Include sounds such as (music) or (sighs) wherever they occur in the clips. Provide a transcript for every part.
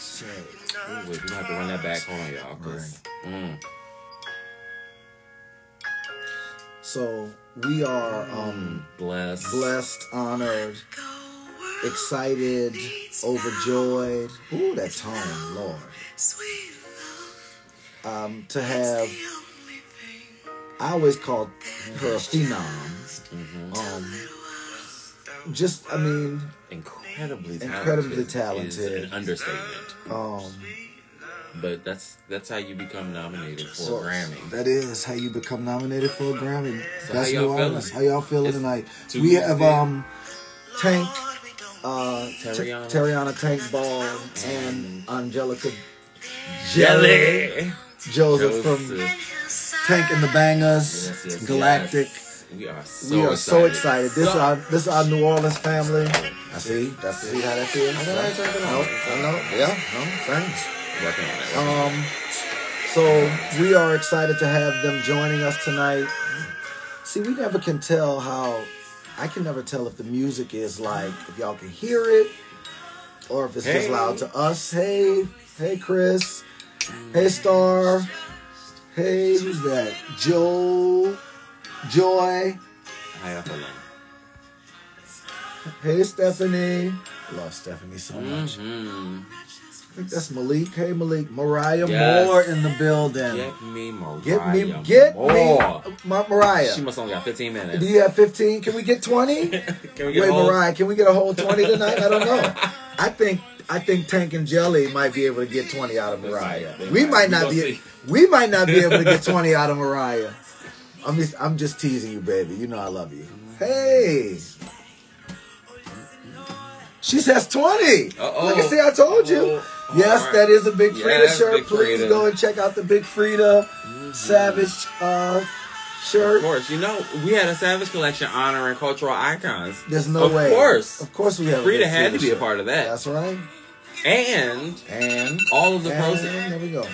Shit. Ooh, wait, we gonna have to run that back. On, y'all. 'cause- Mm. So we are um Bless. blessed, honored, excited, overjoyed. Ooh, that tone, Lord. Um, to have, I always called her a phenom. Mhm. Um, just, I mean, Incredibly talented. Incredibly Is talented. an understatement. um, But that's that's how you become nominated for so a Grammy. that is how you become nominated for a Grammy. So That's how y'all New Orleans. feeling? How y'all feeling It's tonight? We have um, Tank, uh. T- Tank Ball and Angelica Jelly. Joseph from Tank and the Bangas, Yes, yes, Galactic. yes. We are so we are excited. so excited. This So- is our this is our New Orleans family. I see. That's see how that feels. I know No, I else. know. Yeah, no, same. Working on it. working on it. Um, so we are excited to have them joining us tonight. See, we never can tell how. I can never tell if the music is like if y'all can hear it, or if it's just loud to us. Hey, hey, Chris. Hey, Star. Hey, who's that? Joe. Joy. Hey, Stephanie. I love Stephanie so much. Mhm. I think that's Malik. Hey, Malik. Mariah Yes. Moore in the building. Get me Mariah. Get me, get more. me, my Mariah. She must only got 15 minutes. Do you have 15? Can we get 20? (laughs) Can we get Wait, Mariah, can we get a whole 20 tonight? I don't know. I think I think Tank and Jelly might be able to get 20 out of Mariah. We might. might not be see. we might not be able to get 20 out of Mariah. I'm just I'm just teasing you, baby. You know I love you. Hey. She says 20. Uh-oh. Look and see, I told you. Oh, yes, alright. that is a Big Freedia Yes, shirt. Big Please Freedia. go and check out the Big Freedia Savage uh, shirt. Of course, you know we had a Savage Collection honoring cultural icons. There's no of way. Of course, Of course we have. a Freedia had to be a part of that, That's right. and And all of the proceeds. there we go.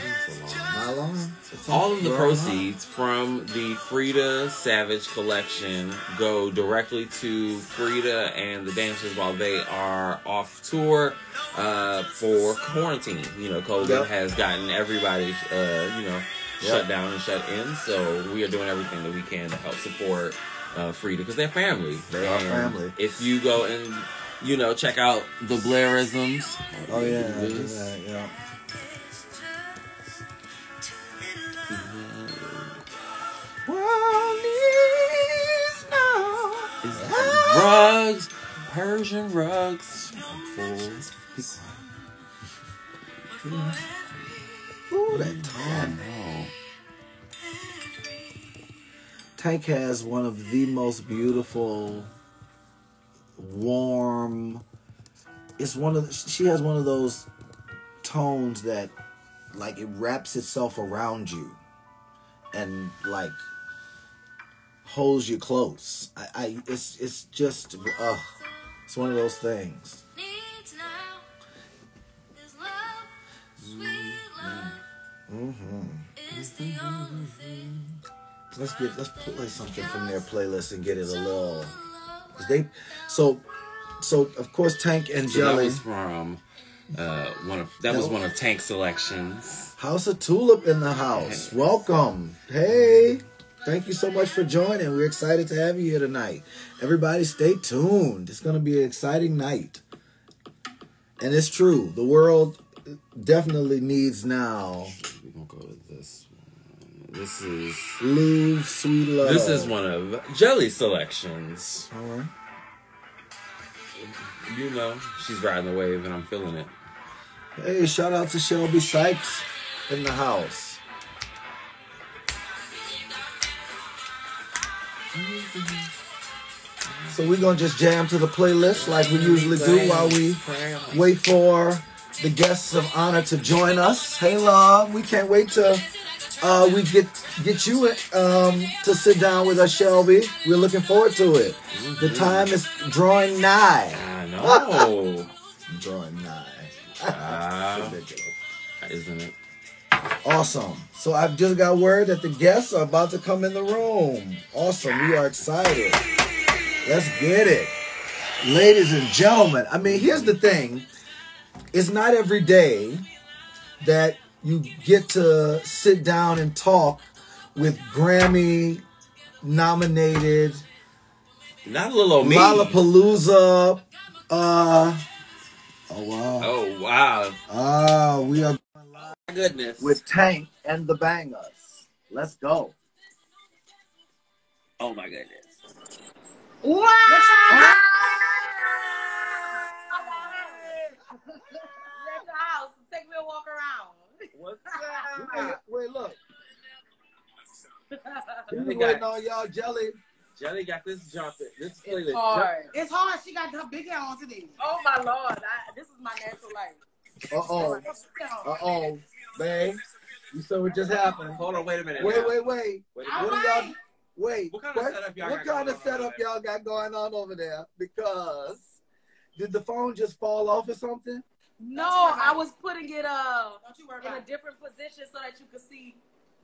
All of the proceeds from the Freedia Savage collection go directly to Freedia and the dancers while they are off tour uh, for quarantine. You know, COVID Yep. has gotten everybody, uh, you know, shut down and shut in. So we are doing everything that we can to help support uh, Freedia because they're family. They are family. If you go and you know check out the Blairisms. Oh yeah, yeah. World needs now. Is rugs, Persian rugs. Ooh, that tone. Oh. Tank has one of the most beautiful, warm. It's one of the, she has one of those tones that, like, it wraps itself around you, and like holds you close. I, I it's it's just ugh. It's one of those things. needs now is love, sweet love Mm-hmm. is the only thing. Let's get let's play something from their playlist and get it a little. 'cause They so so of course Tank and So that Jelly. was from uh, one of that was one of Tank selections. House of Tulip in the house. Welcome. Hey. Thank you so much for joining. We're excited to have you here tonight. Everybody stay tuned. It's going to be an exciting night. And it's true. The world definitely needs now We're gonna go with this one. This is Lou Sweet Love. this is one of Jelly selections. All right. You know, she's riding the wave and I'm feeling it. Hey, shout out to Shelby Sykes in the house. So we're gonna just jam to the playlist like we usually do while we wait for the guests of honor to join us. Hey, love, we can't wait to uh, we get get you um, to sit down with us, Shelby. We're looking forward to it. The time is drawing nigh. I (laughs) know. Drawing nigh. Ridiculous. isn't it? Awesome. So I've just got word that the guests are about to come in the room. Awesome. We are excited. Let's get it. Ladies and gentlemen, I mean, here's the thing. it's not every day that you get to sit down and talk with Grammy nominated Not a little old me. Lollapalooza. Uh, oh wow! Oh wow! Ah, we are My goodness. with Tank and the Bangas. Let's go. oh my goodness. Let the house. Take me a walk around. What's Wait, wait, look. We was Jelly waiting got, on y'all, Jelly. Jelly got this jumping. This It's playlist. hard. It's hard. She got her big hair on today. Oh my lord. I, this is my natural life. Uh oh. Uh oh. Babe, you saw what just happened. Hold on, wait a minute. Wait, now. wait, wait. Wait a All minute. What are y'all? Right. Wait. What kind of setup y'all what got kind going of on setup over there? y'all got going on over there? Because did the phone just fall off or something? No, I was putting it uh you worry in a different position so that you could see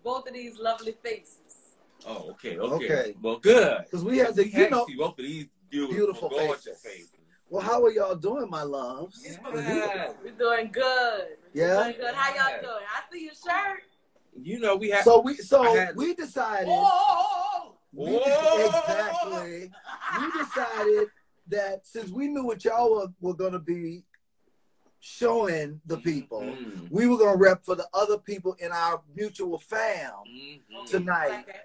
both of these lovely faces. Oh, okay, okay. Okay. Well, good. Because we have the you know. see both of these beautiful, Beautiful gorgeous faces. Well, how are y'all doing, my loves? Yeah. We're doing good. Yeah? We're doing good. How y'all doing? I see your shirt. You know, we have. So we, so had- we decided. Oh, we Whoa! (laughs) exactly. we decided that since we knew what y'all were, were going to be showing the people, Mm. we were going to rep for the other people in our mutual fam Mhm. tonight like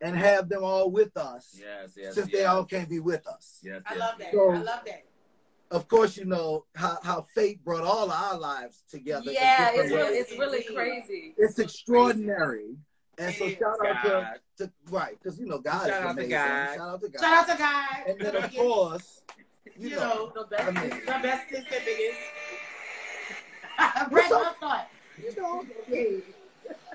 and have them all with us Yes, yes. since yes. they all can't be with us. Yes, I yes, love that. So- I love that. Of course, you know how, how fate brought all our lives together. Yeah, it's really, it's really crazy. it's extraordinary. And so shout out to, to right, because you know God Shout is out to amazing. God. Shout out to God. Shout out to God. And then of course, you, you know, know, The best. The best is the biggest. What's Brett, let's you know,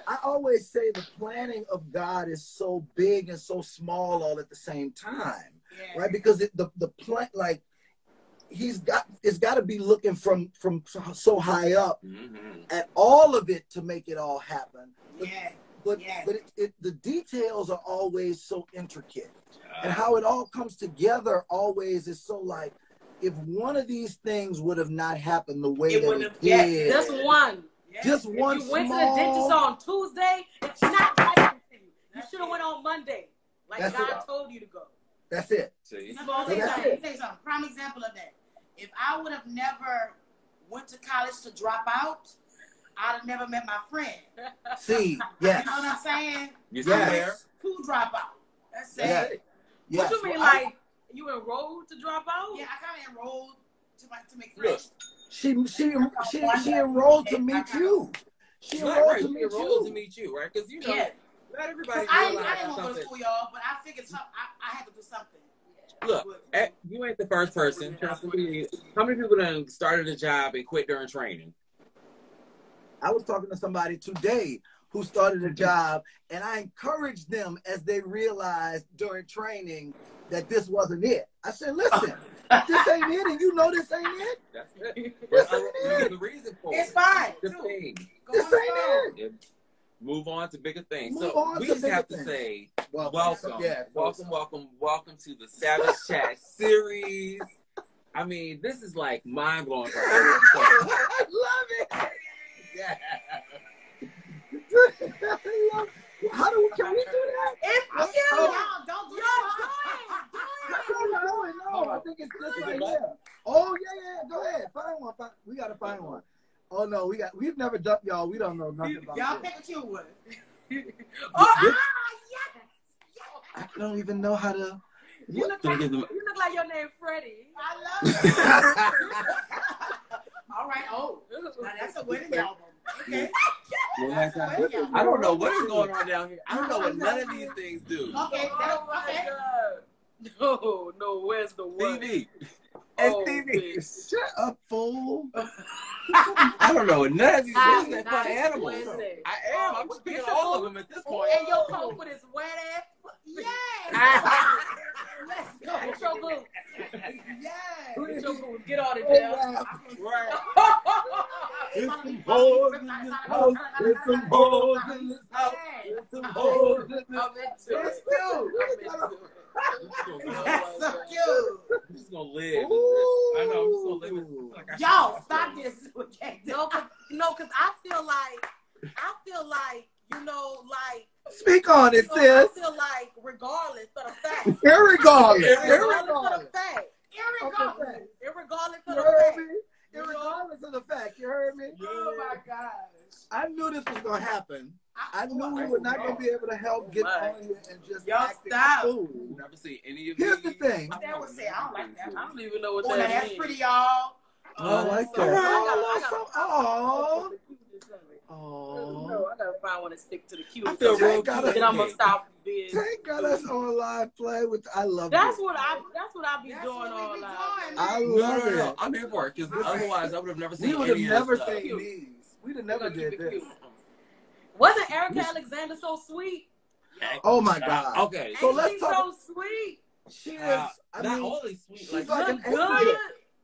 I always say the planning of God is so big and so small all at the same time, Yeah. right? Because it, the the plan, like he's got, it's got to be looking from from so high up Mhm. at all of it to make it all happen. Yeah. But, Yeah. but it, it, the details are always so intricate. Uh, and how it all comes together always is so like if one of these things would have not happened the way It that it have- yes, did, Just one. Yeah. just If one you went to the dentist on Tuesday, it's not happening to you. You should have went on Monday, like That's God it. told you to go. that's it. See? Let me you That's it. Let me tell you something. Prime example of that. If I would have never went to college to drop out, I'd have never met my friend. See, yes, (laughs) You know what I'm saying? You see Yes. there? Two drop out. That's it. Yeah. yes. what you mean, Well, I- like you enrolled to drop out? Yeah, I kind of enrolled to my to make friends. she she she she enrolled to meet you. She enrolled right. to She meet enrolled to you. meet you, right? Because you know, Yeah. not everybody 'Cause I, I didn't want to go to school, y'all, but I figured some, I, I had to do something. Look, eh, you ain't the first person. Trust me. How many people done started a job and quit during training? I was talking to somebody today who started a job, and I encouraged them as they realized during training that this wasn't it. I said, "Listen, (laughs) this ain't it, and you know this ain't it. That's it. Yes, But it the reason for It's it. fine. The thing. This ain't road. it." Move on to bigger things. Move so on we to just bigger have to things. say Well, welcome, yeah, welcome, welcome, welcome to the Savage Chat (laughs) series. I mean, this is like mind blowing. (laughs) I love it. Yeah. How do we? Can we do that? If I'm you so- y'all don't do Yo, that. No, no, no, no. I think it's this right here. Oh yeah, yeah. Go ahead, find one. Find, we gotta find one. Oh no, we got. We've never done, y'all. We don't know nothing about Y'all this. pick what you would. Oh, This- ah, yes. I don't even know how to. You look like them- you look like your name Freddie. I love it. (laughs) All right. Oh, now that's a wedding album. Okay. (laughs) Well, That's like a that. wedding album. I don't know what is going on down here. I don't know what none of these things do. Okay. Oh my okay. God. (laughs) No, no, where's the word? Stevie. Oh, Stevie. bitch. Shut up, fool. (laughs) I don't know what none of these Nah, things that nah, animals. Wednesday. I am. I'm oh, just picking all of them at this point. And your coat oh. with his wet ass. Yes. (laughs) Let's go. Get your boots. Yes. Get your boots. Get all the Oh, gel. wow. Right. (laughs) There's some hoes in this house. There's some hoes in this house. There's some hoes in this I'm into Let's it. do. I'm into it. That's so cute. I'm just gonna live. Ooh. I know. I'm just gonna live. in- Like I should- Y'all, stop this. with that. No, cause, no, 'cause I feel like I feel like you know, like Speak on it, you know, I feel like regardless of the fact, (laughs) Irregardless. regardless of Irregardless. the fact, Irregardless. regardless You of the heard fact. me? Irregardless of the fact. You heard me? Oh my gosh. I knew this was gonna happen. I knew we were not gonna be able to help get Right. on here and just Y'all act stop. a never see any of Here's these. the thing. That was it. I don't like that. I don't even know what Oh, now that that's means. pretty, y'all. Oh, I like uh, so that. I gotta- Oh, I that's gotta- so- oh. No, Oh. I gotta find one to stick to the cue. I feel real got cute. us- Then I'm gonna stop being. Tank got us on live play with. I love That's it. what I. That's what I be That's doing what we all be live. doing. I No, love no, no. it. I'm here for it because otherwise I would have never seen We would have never of this stuff. seen these. We'd have never did this. Wasn't Erica Alexander so sweet? Oh my god. Okay. So Ain't let's she talk- so sweet. She is. Uh, I not mean, only sweet, she's like, like Look an good. angel.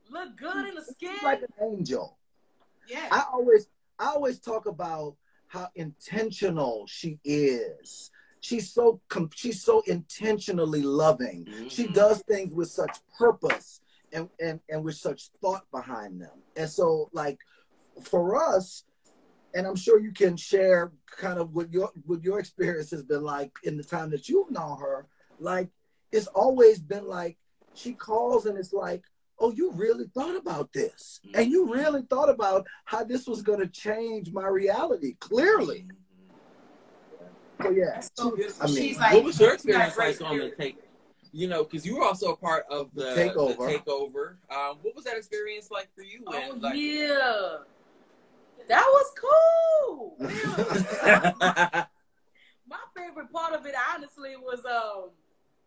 Look good in the skin. she's like an angel. Yeah. I always, I always talk about how intentional she is. She's so, com- she's so intentionally loving. She Mhm. does things with such purpose and, and, and with such thought behind them. And so, like, for us, and I'm sure you can share kind of what your what your experience has been like in the time that you've known her. Like, it's always been like she calls and it's like, oh, you really thought about this, and you really thought about how this was going to change my reality. Clearly, so yeah. So. I mean, She's like, what was your experience great like on the take? You know, because you were also a part of the, The takeover. The takeover. Um, what was that experience like for you? Oh like, yeah, that was cool. (laughs) My favorite part of it, honestly, was um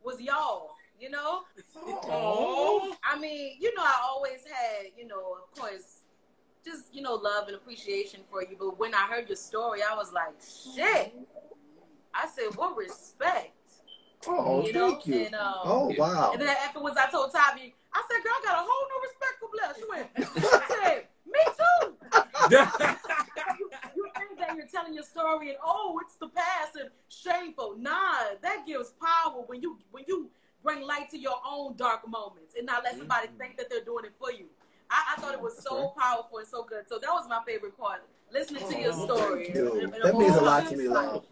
was y'all. You know, oh, I mean, you know, I always had, you know, of course, just you know, love and appreciation for you. But when I heard your story, I was like, shit. I said, what respect, oh, you know? thank you. And um, Oh wow. And then afterwards, I told Tavi, I said, girl, I got a whole new respect for Blair. She went, (laughs) I said, me too. (laughs) You, you think that you're telling your story and oh, it's the past and shameful. Nah, that gives power when you when you bring light to your own dark moments and not let mm-hmm. somebody think that they're doing it for you. I, I thought it was so powerful and so good. So that was my favorite part. Listening to your Oh, story. thank you. And- and That means a lot to me, love.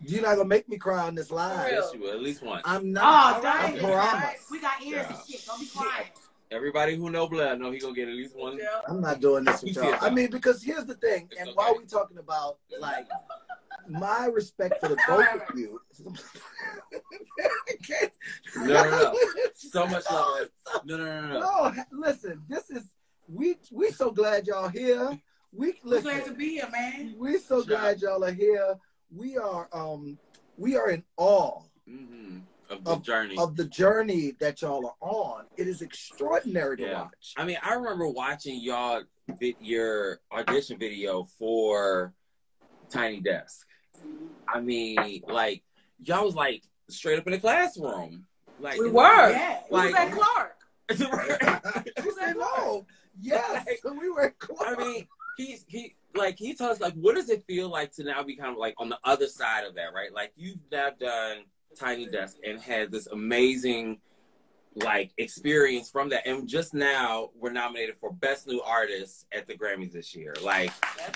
You're not gonna make me cry on this live. yes, you will at least once. I'm Oh, not. dang I it. promise. We got ears and shit. Don't be crying. Everybody who know blood know he gonna get at least one. Yeah. I'm not doing this with y'all. I mean, because here's the thing, It's and okay. while we talking about like my respect for the both of you. (laughs) No, no, no. (laughs) So much love. No, no, no, no. No, listen, this is we we so glad y'all here. We We're glad to be here, man. We so Sure. glad y'all are here. We are um we are in awe hmm Of the Of- journey. of the journey that y'all are on. It is extraordinary to watch. I mean, I remember watching y'all vid- your audition video for Tiny Desk. I mean, like y'all was like straight up in the classroom. Like We were. Yeah. We was at Clark. (laughs) she said no. Yes, we were close. I mean, he's he like he tells us like what does it feel like to now be kind of like on the other side of that, right? Like you've now done Tiny Desk and had this amazing like experience from that, and just now we're nominated for Best New Artist at the Grammys this year. Like,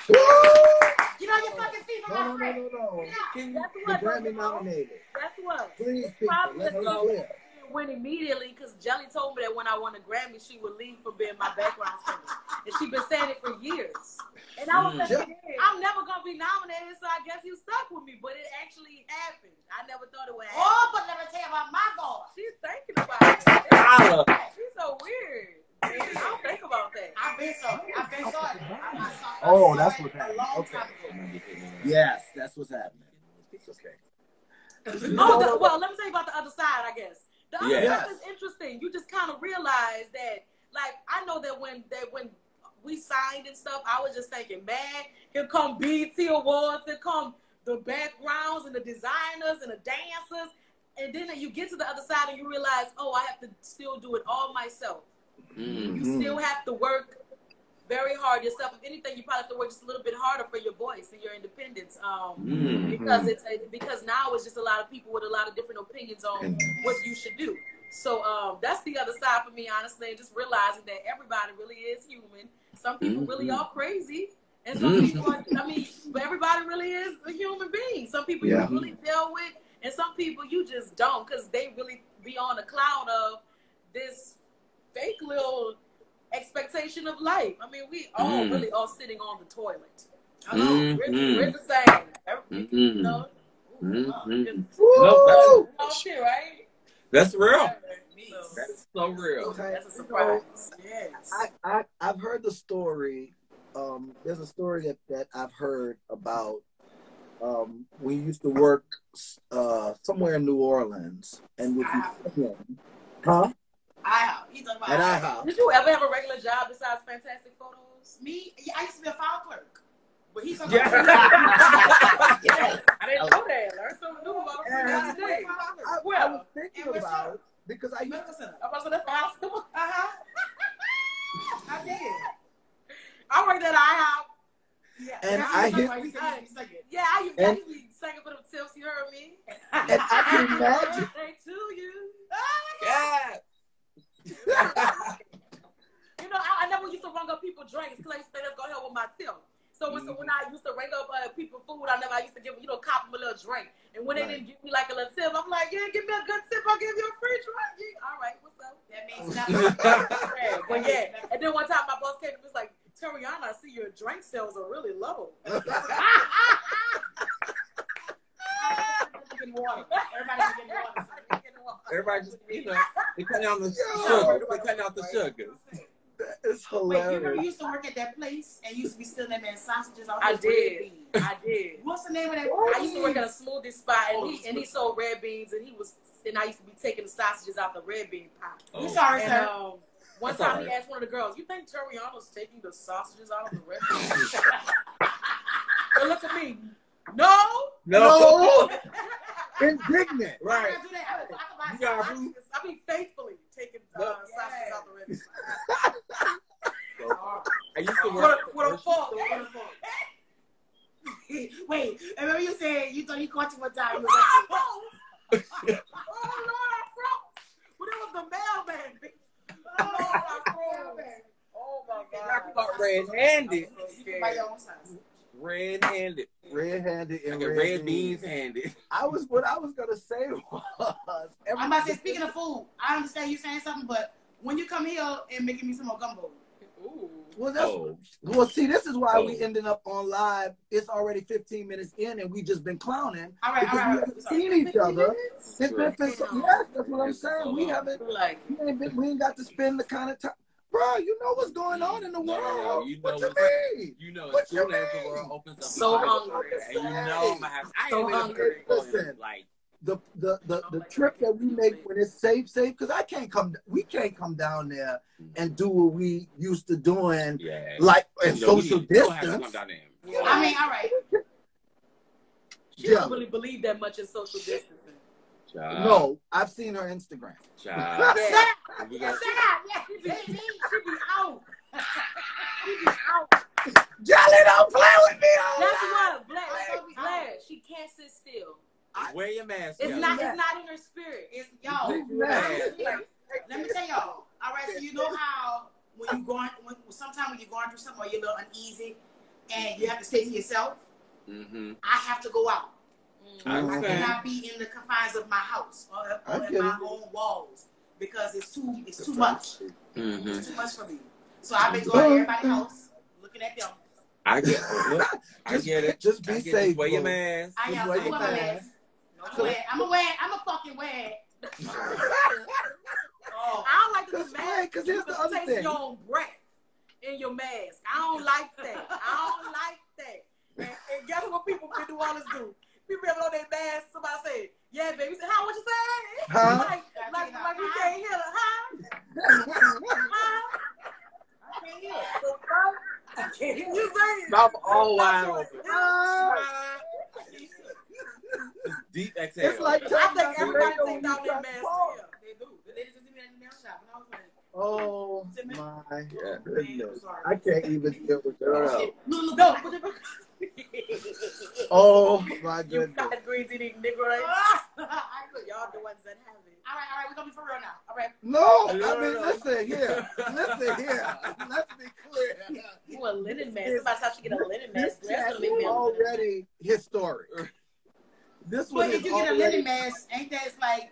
You know your fucking feet from No, my no, no, friend. no, no. can The That's what. Grammy nominated. That's what. Please, people, let her so. live. Went immediately because Jelly told me that when I won a Grammy, she would leave for being my background singer, and she's been saying it for years. And I was mm. like, thinking, I'm never gonna be nominated, so I guess you stuck with me. But it actually happened. I never thought it would happen. Oh, but let me tell you about my God. She's thinking about it. Holla. She's so weird. I don't think about that. I've been so. I've been so. I, I Oh, that's it what's a happening. Okay. Yes, that's what's happening. It's okay. Oh, the, well, let me tell you about the other side, I guess. The other Yeah. stuff is interesting. You just kind of realize that, like, I know that when that when we signed and stuff, I was just thinking, man, here come BT Awards, here come the backgrounds and the designers and the dancers, and then you get to the other side and you realize, oh, I have to still do it all myself. Mm. You still have to work very hard yourself. If anything, you probably have to work just a little bit harder for your voice and your independence. Um, Mm. because it's because now it's just a lot of people with a lot of different opinions on what you should do. So um, that's the other side for me, honestly, and just realizing that everybody really is human. Some people really Mhm. are crazy, and some Mhm. people, are, I mean, but everybody really is a human being. Some people Yeah. you really deal with, and some people you just don't, because they really be on the cloud of this fake little expectation of life. I mean, we all Mhm. really are sitting on the toilet. I know, we're, we're the same. Every- Mhm. you know, Mhm. Woo! No, all shit, right? That's real. So, That's so real. Okay. that's a surprise. Yes. I, I I've heard the story. Um, there's a story that, that I've heard about um, we used to work uh, somewhere in New Orleans and would be singing. Huh? I you talking about At IHOP. Did you ever have a regular job besides Fantastic Photos? Me, yeah, I used to be a file clerk, but he's talking Yeah. about (laughs) Yeah, I didn't know that. Learn something new about And freelance today. I, I Well, was thinking about sure. it because I used medical center. I'm about to say that's the hospital. Uh huh. I did. I worked at IHOP. Yeah. And That's I hit- I'm used to be singing. Yeah, I used, I And- used to be singing for them tips. You heard me? and I can (laughs) imagine. Birthday to you. Yeah. You know, I, I never used to rung up people drinks because I used to think that's gonna help with my tip. So when, so when I used to ring up uh, people food, I never I used to give them, you know, cop them a little drink. And when they didn't give me like a little tip, I'm like, yeah, give me a good tip. I'll give you a free drink. Yeah, all right, what's up? That means (laughs) nothing. But yeah. And then one time my boss came and was like, Tarriona, I see your drink sales are really low. (laughs) (laughs) Getting water. Everybody's getting water. Everybody just, you know, they cutting out the Yo. sugar. They cutting out the sugars. It's Wait, you remember hilarious. you used to work at that place and you used to be stealing that man's sausages off I his did. red beans. I did. What's the name of that? I used to work at a smoothie spot, Oh, and he and he sold red beans, and he was and I used to be taking the sausages out the red bean pot. Oh. We sorry, And sir. um, one That's time all he asked one of the girls, "You think Tarriona's taking the sausages out of the red (laughs) beans?" (laughs) and look at me. No. No, (laughs) indignant. I Right. gotta do that. I, I, I, You got I, proof? I mean, faithfully taking uh, Look. sausages out the beans. (laughs) I used to work. a, with a fork. (laughs) Wait, remember you said you thought you caught you one time. You like, (laughs) oh Lord, I froze. But it was the mailman. Oh, I froze. Oh my I God. got red-handed. you can own size. Red-handed. Red-handed and got red, red beans. beans handed. I was what I was gonna say (laughs) was. I'm about to say, speaking of food, I understand you saying something, but when you come here and making me some more gumbo, Ooh. Well, that's Oh. well. See, this is why we Oh. ended up on live. It's already 15 minutes in, and we just been clowning all right, all because right, we haven't seen each other. It's been, Right. been so, yes, that's what I'm saying. We haven't. Like, We ain't, been, we ain't got to spend the kind of time, bro. You know what's going on in the No, world. no, you what know you mean? You know, What as you soon as the mean? world opens up, So I'm hungry. and you know I'm gonna have. I So ain't hungry. Listen. like The the the, the trip that we make when it's safe, safe, because I can't come. We can't come down there and do what we used to doing, yeah. like in You know, social we don't have to distance. come down there. I mean, all right. she Yeah. don't really believe that much in social distancing. Child, No, I've seen her Instagram. child. Yeah. We got- Shut up. Yeah, She be, yeah, she me. be out. She be out. Jolly, don't play with me. all That's night. what Black, Black- Black, she can't sit still. I, Wear your mask. It's yo. not. It's not in her spirit. It's y'all. Take your. Let me tell y'all. All right, so you know how when you going, when sometimes when you're going through something or you're a little uneasy, and you have to say to yourself. Mm-hmm. I have to go out. I I understand. cannot be in the confines of my house or, or in my it. own walls because it's too it's too much. Mm-hmm. It's too much for me. So I've been going to everybody's house, looking at them. I get. (laughs) Look, I get it. just be I get it. safe, Wear your mask. I Just am. wear I'm your a wear. mask. I'm a wear. I'm a wear. I'm a fucking wear. (laughs) Oh. I don't like to Cause, be man, mad 'cause here's the you other taste thing. your own breath in your mask. I don't like that. I don't like that. And, and guess what people can do all this do? People have on their mask. Somebody say, "Yeah, baby." Say, "How? What you say?" Huh? Like, like, like we can't hear the huh? Huh? I can't hear. The fuck? I can't hear. You say? Mouth all wide open. Ah, Deep exhale. it's like I think turning on the everybody radio take when down you their mask. talk. They do. The lady just did me at the nail shop, and I was like, Oh my Yeah. goodness. I can't even deal with that. no. No, no, No, no. but the- Oh (laughs) my god. you goodness. got greens eating nigger I (laughs) But y'all the ones that have it. All right, all right, we're gonna be for real now. All right. No, No, I mean, no. listen here. (laughs) Listen here. Let's be clear. You a linen mask. Somebody thought she get a linen This mask. That's chat is me a linen mask. already historic. This But one if you get a already. linen mask, ain't that like?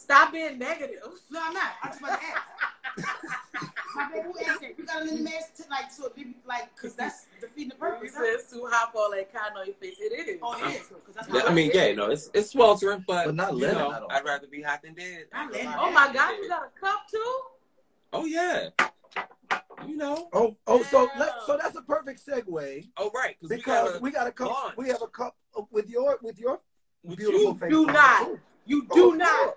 Stop being negative. (laughs) No, I'm not. I'm just about to ask. (laughs) My baby, who asked that? You got a linen mask to like so it be like because that's defeating the He purpose. huh? says too hot for all that cotton on your face. It is. Oh, it is. 'cause that's Yeah, I mean, yeah, no, it's it's sweltering, but, But not you know. I'd rather be hot than dead. Not linen. Oh my God, you got a cup too? Oh yeah. You know. Oh, oh, so Yeah. let, so that's a perfect segue Oh right, we because gotta- we got a cup. launch. We have a cup uh, with your with your with beautiful you. face. do not. too. You Oh, do of not.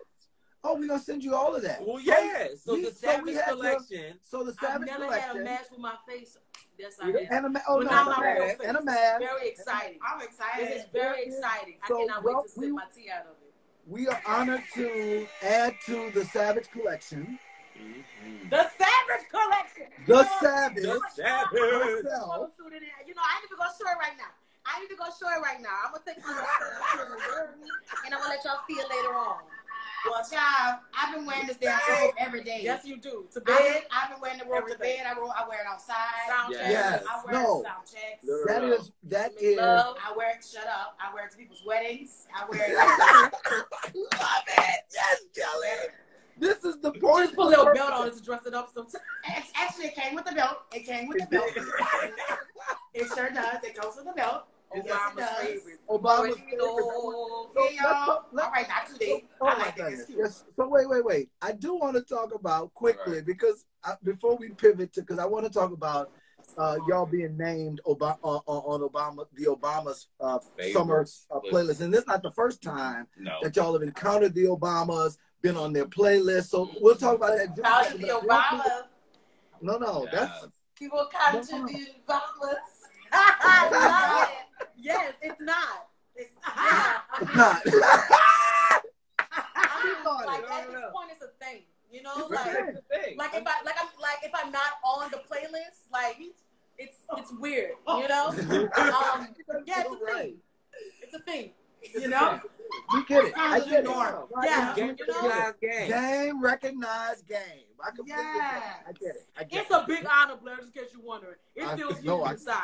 Course. Oh, we're gonna send you all of that. Well, yeah. So we- the so we Savage had to- collection. So the Savage collection. I've Savage never had a collection mask with my face. Yes, I Yeah, have. and a ma- oh But no, now a my real face. and a mask. Very exciting. I'm excited. This is very exciting. I So, cannot well, wait to sip we- my tea out of it. We are honored to add to the Savage collection Mhm. The Savage Collection. the You know, Savage The Savage. You know, I need to go show it right now. I need to go show it right now. I'm gonna take some of that and I'm gonna let y'all see it later on. Well, child, I've been wearing this damn robe every day. Yes, you do. To I've been, bed, I've been wearing the robe to bed. I, roll, I wear it outside. sound Yes. Yes. I wear No. it sound checks. No. That is that is Love. I wear it. Shut up. I wear it to people's weddings. I wear it. (laughs) love it. Yes, Kelly. This is the point. Just put a little belt on it to dress it up sometimes. Actually, it came with the belt. It came with the belt. (laughs) it sure does. It goes with the belt. Yes, it Obama's does. favorite. Obama's You know, So Hey, y'all. All right, not today. Oh I my like that. Yes. So wait, wait, wait. I do want to talk about quickly Right. because I, before we pivot to, because I want to talk about uh, y'all being named Obama uh, on Obama the Obama's uh, summer uh, playlist. and this is not the first time No. that y'all have encountered the Obamas, been on their playlist. So we'll talk about that. The Obamas. No, no, that's People come to the Obamas. (laughs) (laughs) I love it. Yes, it's not. It's (laughs) not. not. (laughs) I mean, like it. at No, this no. point, it's a thing. You know, It's like like if I like I'm like if I'm not on the playlist, like it's it's weird. You know, (laughs) um, yeah, it's a thing. It's a thing. You know, We get it. I get it. normal. Yeah. Game You know? recognized game. Game recognized game. I completely get it. I get it. I get it's it. a big honor, Blair. Just in case you're wondering, it I- feels no, you I- inside.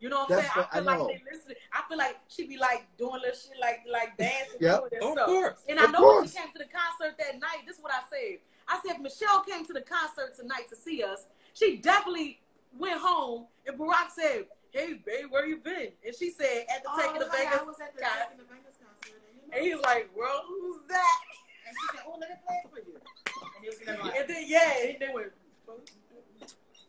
You know what I'm That's saying? what- I feel I like know. they listen. I feel like she be like doing little shit, like like dancing, Yep. doing that Of stuff. course. And I Of know when she came to the concert that night, this is what I said. I said, if Michelle came to the concert tonight to see us, she definitely went home. And Barack said, hey, babe, where you been? And she said, at the oh, Taking the Oh, Vegas. I was at the con- Taking the Vegas concert. And, you know, And he was like, well, who's that? and she said, "Oh, let it play for you." And he was in there And then, yeah, and they went, What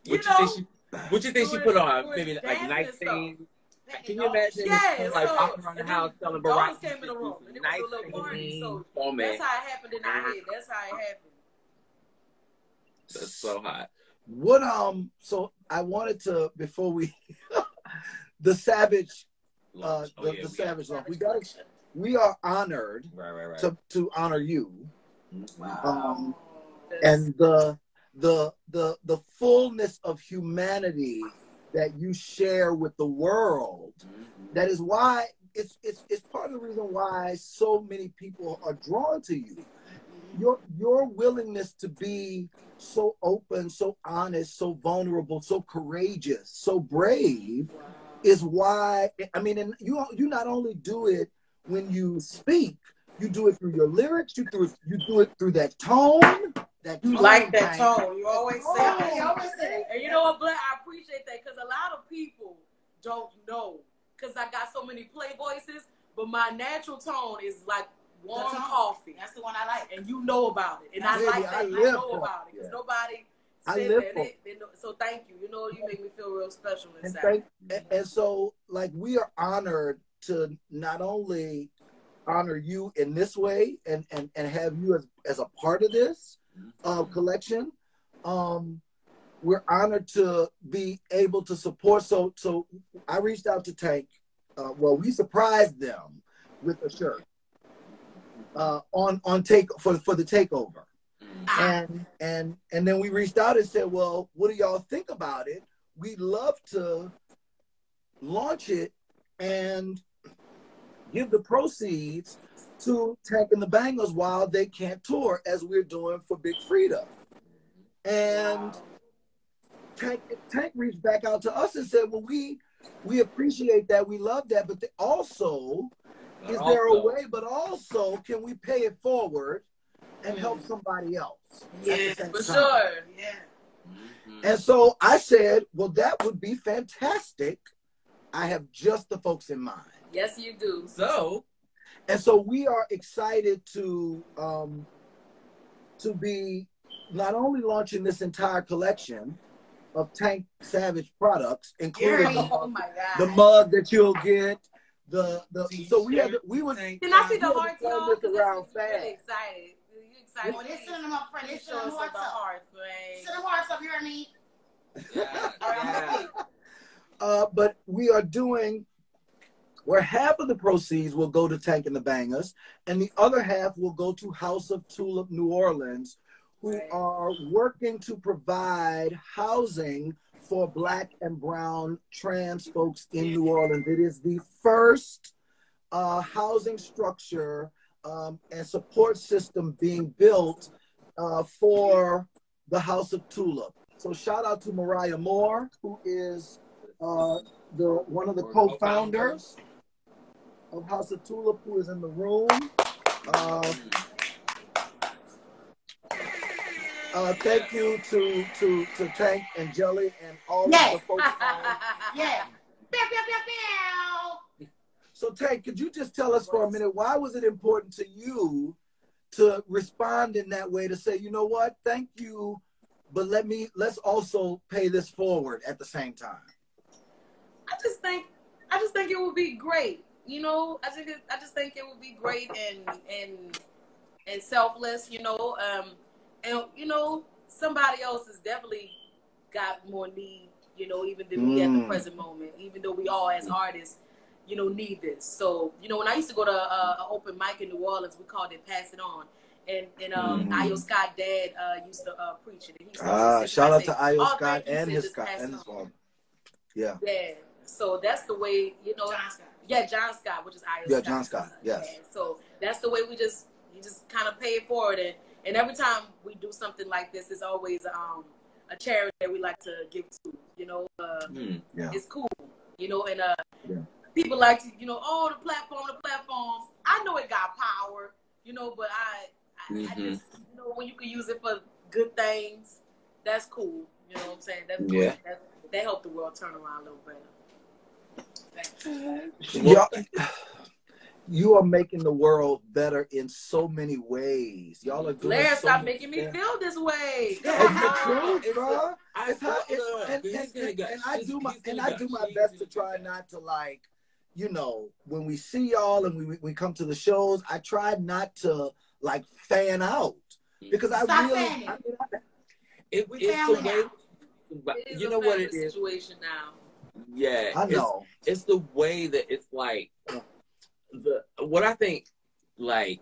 you you, know, think she? (sighs) What you think she put on? Maybe like dancing night and stuff. things. Can you you know, imagine? Yeah, like so- walking around the house then selling daughters Barack. came in the room, and it was a little party, so Oh man, That's how it happened in our head. That's how it happened. that's so hot. What um so I wanted to before we (laughs) the savage uh Launch. the, Oh, yeah, the we savage love. We got to we are honored Right, right, right. to to honor you Mhm. um and the the the the fullness of humanity that you share with the world Mhm. that is why it's it's it's part of the reason why so many people are drawn to you your your willingness to be so open so honest so vulnerable so courageous so brave is why i mean and you you not only do it when you speak you do it through your lyrics you it you do it through that tone that You like that tone. You always say Oh, that. you always say that. And you know what, Blair? I appreciate that because a lot of people don't know because I got so many play voices, but my natural tone is like warm coffee. That's the one I like. And you know about it. And I like that. I I, know about it because Yeah. nobody I live for They, they know, so thank you. You know, you make me feel real special and, inside. thank, and, mm-hmm. and so like we are honored to not only honor you in this way and and, and have you as, as a part of this uh, collection. Um we're honored to be able to support. So so i reached out to tank. Uh, well we surprised them with a shirt uh, on on take for for the takeover. And and and then we reached out and said, "Well, what do y'all think about it? We'd love to launch it and give the proceeds to Tank and the Bangas while they can't tour, as we're doing for Big Freedia." And Tank, Tank reached back out to us and said, "Well, we we appreciate that, we love that, but they also." But is there a way, but also can we pay it forward and help somebody else? at Yeah, For time? sure. Yeah. Mhm. And so I said, well, that would be fantastic. I have just the folks in mind. Yes, you do. So, And so we are excited to um, to be not only launching this entire collection of Tank Savage products, including Yeah. Oh my God. the mug that you'll get, the the so we had we would Can I see the hearts, turn y'all? this 'Cause around this really fast. excited. You excited? Well, they're sending them up front. They're sending them hearts the up. hearts, man. Send them hearts up. You hear me? yeah, (laughs) All right, I'm yeah. Uh, but we are doing where half of the proceeds will go to Tank and the Bangas, and the other half will go to House of Tulip New Orleans, who Right. are working to provide housing for Black and Brown trans folks in New Orleans. It is the first uh, housing structure um, and support system being built uh, for the House of Tulip. So shout out to Mariah Moore, who is uh, the one of the co-founders of House of Tulip, who is in the room. Uh, uh, thank you to to to Tank and Jelly and all Yeah. of the folks. (laughs) on- Yeah. So Tank, could you just tell us for a minute why was it important to you to respond in that way to say, you know what, thank you, but let me let's also pay this forward at the same time. I just think I just think it would be great. You know, I think it, I just think it would be great and and and selfless. You know, um, and you know somebody else has definitely got more need. You know, even than we at the Mm. present moment. Even though we all as artists, you know, need this. So you know, when I used to go to uh, an open mic in New Orleans, we called it "Pass It On." And and um, Mm. Io Scott dad uh, used to uh, preach it. And he used to Ah, shout I out to Io "Oh, Scott and his "Just Scott and his on." father. Yeah. Yeah. So that's the way, you know. John Scott. Yeah, John Scott, which is Io Yeah, Scott. John Scott, yes. Yeah, So that's the way we just you just kind of pay it forward, and and every time we do something like this, it's always um a charity that we like to give to. You know, uh, Hmm. Yeah. it's cool. You know, and uh, Yeah. people like to, you know, oh the platform, the platform. I know it got power, you know, but I, I, I Mhm. just, you know, when you can use it for good things, that's cool. You know what I'm saying? That's Yeah. That, that helped the world turn around a little better. Y'all- you are making the world better in so many ways. Y'all are doing Blair, so stop many making me feel this way. It's the truth, the- bro. I It's how, feel- it, look, and, and, and, go- and I do my and I do my best to try not to like, you know, when we see y'all and we we- we come to the shows, I try not to like fan out because I Stop really. I mean, I, It, it's the way. but It is you a know what family it is? situation now. Yeah, I it's- know. It's, the way that it's like the what I think. Like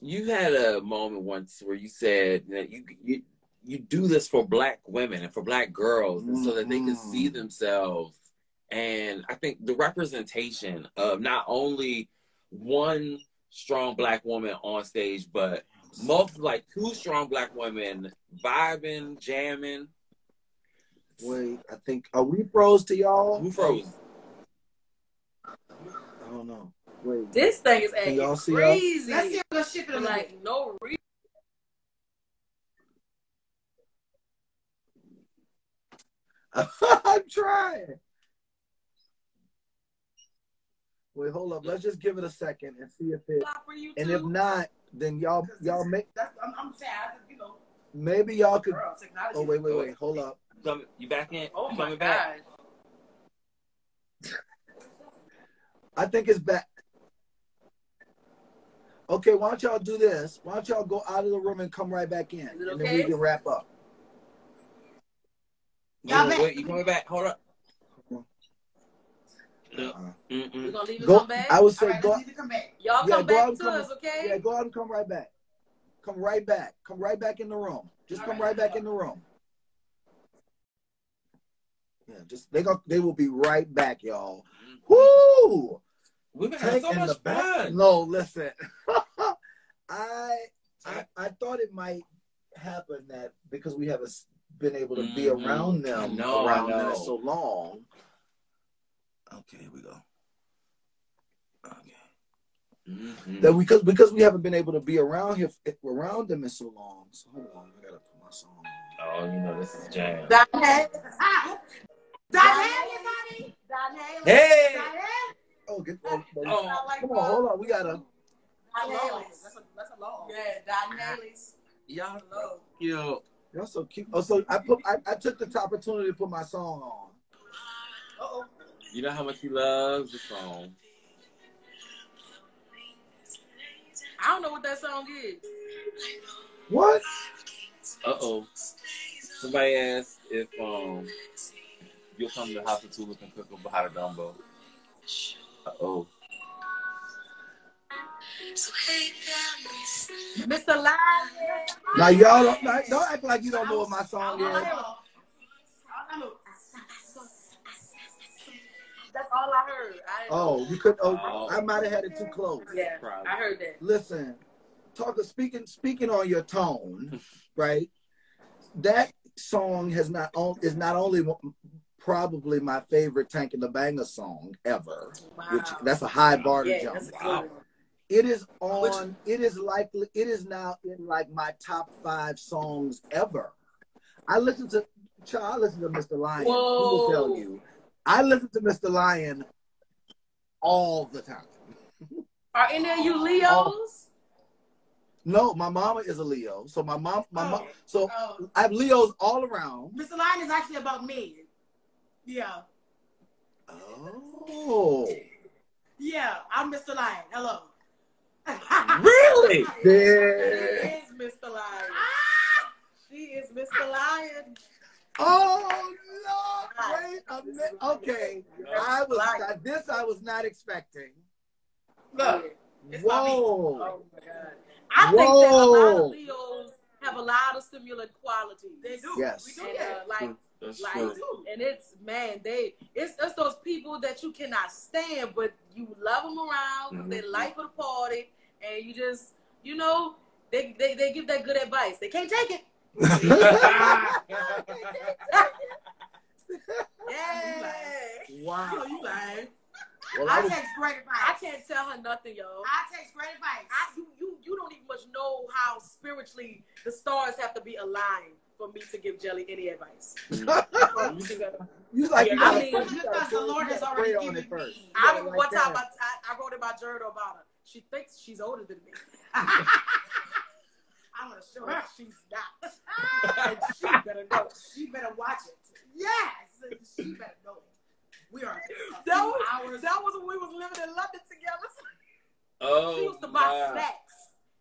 you had a moment once where you said that you you you do this for black women and for black girls and so that they can see Mhm. themselves and i think the representation of not only one strong black woman on stage but multiple like two strong black women vibing jamming Wait, I think are we froze to y'all? who froze I don't know. Wait, This thing is Can acting y'all see us? crazy. Let's see if ship it For a little like no reason. (laughs) I'm trying. Wait, hold up. Let's just give it a second and see if it. for you And if not, then y'all y'all make That's, I'm, I'm saying, I just, you know, maybe y'all could. girl. Oh wait, wait, wait. Hold up. Come- you back in oh You my coming back god. I think it's back. Okay, why don't y'all do this? Why don't y'all go out of the room and come right back in, Is it and then we can wrap up. Y'all wait, back. wait, you coming back hold up Uh, We're gonna leave go. come back. I would All say right, go. to come back. Y'all Yeah, come go back and to come- us, okay? Yeah, go out and come right back. Come right back. Come right back in the room. Just come right back in the room. Yeah, just they go. They will be right back, y'all. Woo! We've been having so much back. fun. No, listen. (laughs) I, I I thought it might happen that because we haven't been able to be Mhm. around them know, around them so long. Okay, here we go. Okay. Mhm. That because because we haven't been able to be around here around them in so long. So hold on, I gotta put my song. on. Oh, you know this is jam. Don Haley. Don Haley, honey. Don Haley. Hey! Don Haley. Oh, get oh, oh, like come on, hold on. We gotta. Don That's a, that's a long. Yeah, Don Haley's. y'all Hello. cute. Y'all so cute. Oh, so I put I, I took the opportunity to put my song on. Uh-oh. You know how much he loves the song. I don't know what that song is. What? Uh oh. Somebody asked if um you'll come to the house of Tulip and cook a Bahada Gumbo. Uh oh. Mr. Lion. Now y'all don't, now, don't act like you don't know what my song is. That's all I heard. I Oh, you could. Oh, I might have had it too close. Yeah, Probably. I heard that. Listen, talk speaking speaking on your tone, (laughs) right? That song has not on is not only probably my favorite Tank and the Banger song ever, Wow. which that's a high bar to yeah, jump. that's a good Wow. It is on. It is likely. It is now in like my top five songs ever. I listen to. Child, I listen to Mr. Lion. He will Whoa. tell you. I listen to Mr. Lion all the time. Are any of you (laughs) Leos? No, my mama is a Leo. So my mom, my oh, mom. So Oh, I have Leos all around. Mr. Lion is actually about me. Yeah. Oh, Yeah, I'm Mr. Lion. Hello. Really? (laughs) She is Mr. Lion. She is Mr. Lion. Oh no! Wait a minute. Okay, I was Lion. this. I was not expecting. Look, it's. Whoa! Oh my God. I think that a lot of Leos have a lot of similar qualities. They do. Yes. We do And, that. uh, like, That's like, true. and it's man, they it's it's those people that you cannot stand, but you love them around. 'cause They life of the party, and you just you know they, they they give that good advice. They can't take it. (laughs) Yeah. Wow. you lying. Well, I I was, take great I can't tell her nothing, yo. I take great advice. I, you, you, you don't even much know how spiritually the stars have to be aligned for me to give Jelly any advice. (laughs) You I- like you I gotta, mean, you because the Lord has already given it first. me. I Yeah, remember like one time that. I, I, I wrote in my journal about her. She thinks she's older than me. (laughs) I'm gonna show her. She's not. (laughs) and she better know. She better watch it. Yes, she better know it. We are a That was, hours. that was when we was living in London together. Oh, she used to buy wow. snacks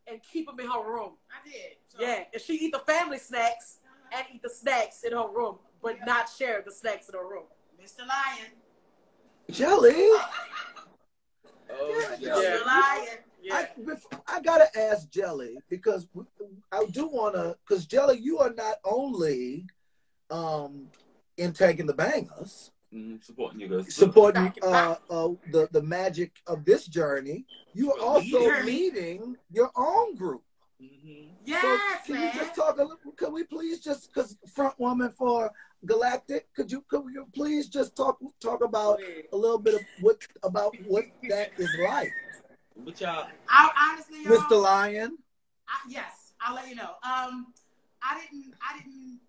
and keep them in her room. I did. So, Yeah, and she eat the family snacks and eat the snacks in her room, but not share the snacks in her room. Mr. Lion. Jelly. Oh, Yeah. yeah. Mr. Lion. Yeah. I, I gotta ask Jelly because I do wanna because Jelly, you are not only um in taking the Bangas, Mhm, Supporting you guys. supporting uh, uh the the magic of this journey. You are also Journey. leading your own group. Mhm. Yes, so can man. you just talk a little? Could we please just because front woman for Galactic? Could you could you please just talk talk about a little bit of what about what that is like, But y'all, I, honestly, y'all, Mr. Lion? I, yes, I'll let you know. Um, I didn't, I didn't,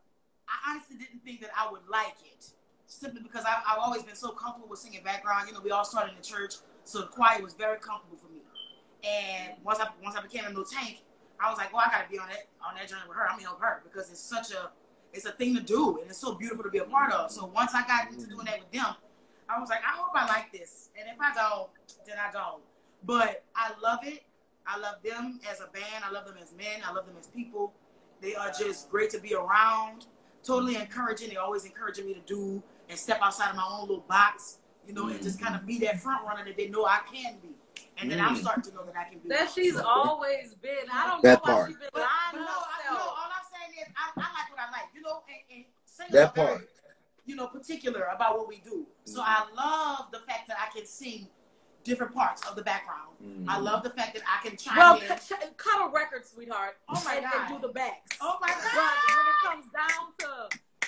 I honestly didn't think that I would like it, simply because I've, I've always been so comfortable with singing background. You know, we all started in the church, so the choir was very comfortable for me. And once I once I became a new tank, I was like, well, I got to be on that on that journey with her. I'm gonna help her because it's such a it's a thing to do and it's so beautiful to be a part of. So once I got into doing that with them, I was like, I hope I like this. And if I don't, then I don't. But I love it. I love them as a band. I love them as men. I love them as people. They are just great to be around. Totally encouraging. They always encouraging me to do and step outside of my own little box, you know, and just mm-hmm. kind of be that front runner that they know I can be. And then I'm Mm. starting to know that I can be. That she's always been. I don't That know why she's been But, lying but to no, I, no, herself. all I'm saying is I, I like what I like, you know, and, and singers That are very, you know, particular about what we do. So I love the fact that I can sing different parts of the background. Mm. I love the fact that I can chime Well, in. cut, cut a record, sweetheart. Oh my and, God. and do the backs. Oh my But God! when it comes down to